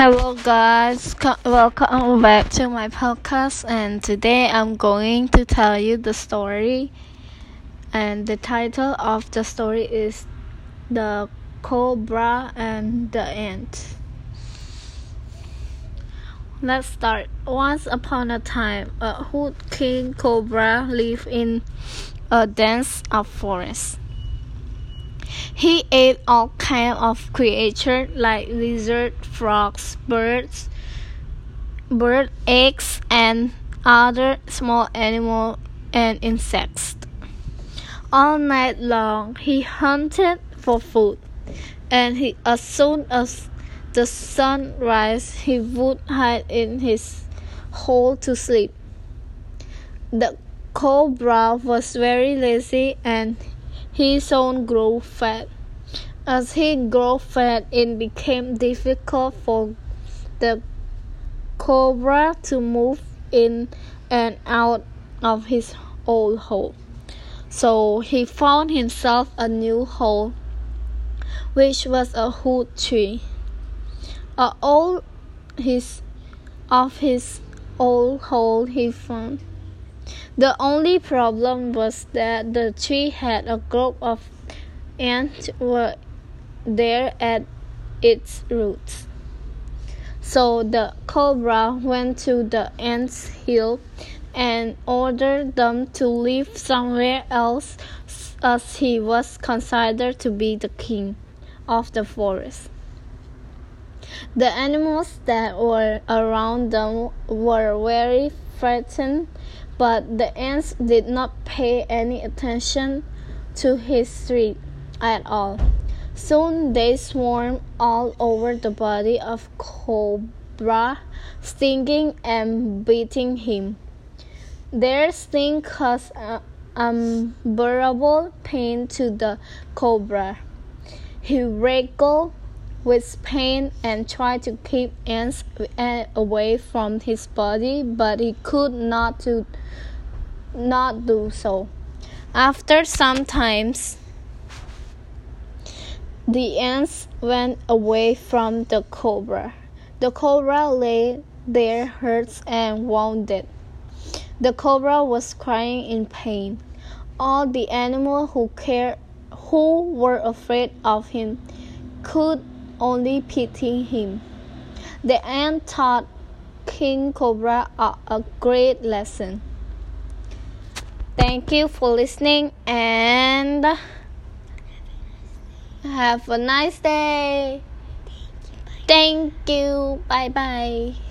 Hello, guys. Welcome back to my podcast. And today I'm going to tell you the story. And the title of the story is The Cobra and the Ant. Let's start. Once upon a time, a hood king cobra lived in a dense forest. He ate all kinds of creatures like lizards, frogs, birds, bird eggs, and other small animals and insects. All night long he hunted for food, and he, as soon as the sun rise, he would hide in his hole to sleep. The cobra was very lazy and he soon grew fat. As he grew fat, it became difficult for the cobra to move in and out of his old hole. So he found himself a new hole, which was a hood tree. A all his of his old hole he found the only problem was that the tree had a group of ants were there at its roots. So the cobra went to the ants' hill and ordered them to live somewhere else as he was considered to be the king of the forest. The animals that were around them were very frightened but the ants did not pay any attention to his threat at all. Soon they swarmed all over the body of Cobra, stinging and beating him. Their sting caused unbearable pain to the Cobra. He wriggled with pain and tried to keep ants eh, away from his body, but he could not to not do so. After some times, the ants went away from the cobra. The cobra lay there hurt and wounded. The cobra was crying in pain. All the animals who cared, who were afraid of him, could only pitying him. The ant taught King Cobra a, a great lesson. Thank you for listening and have a nice day. Thank you. Bye bye.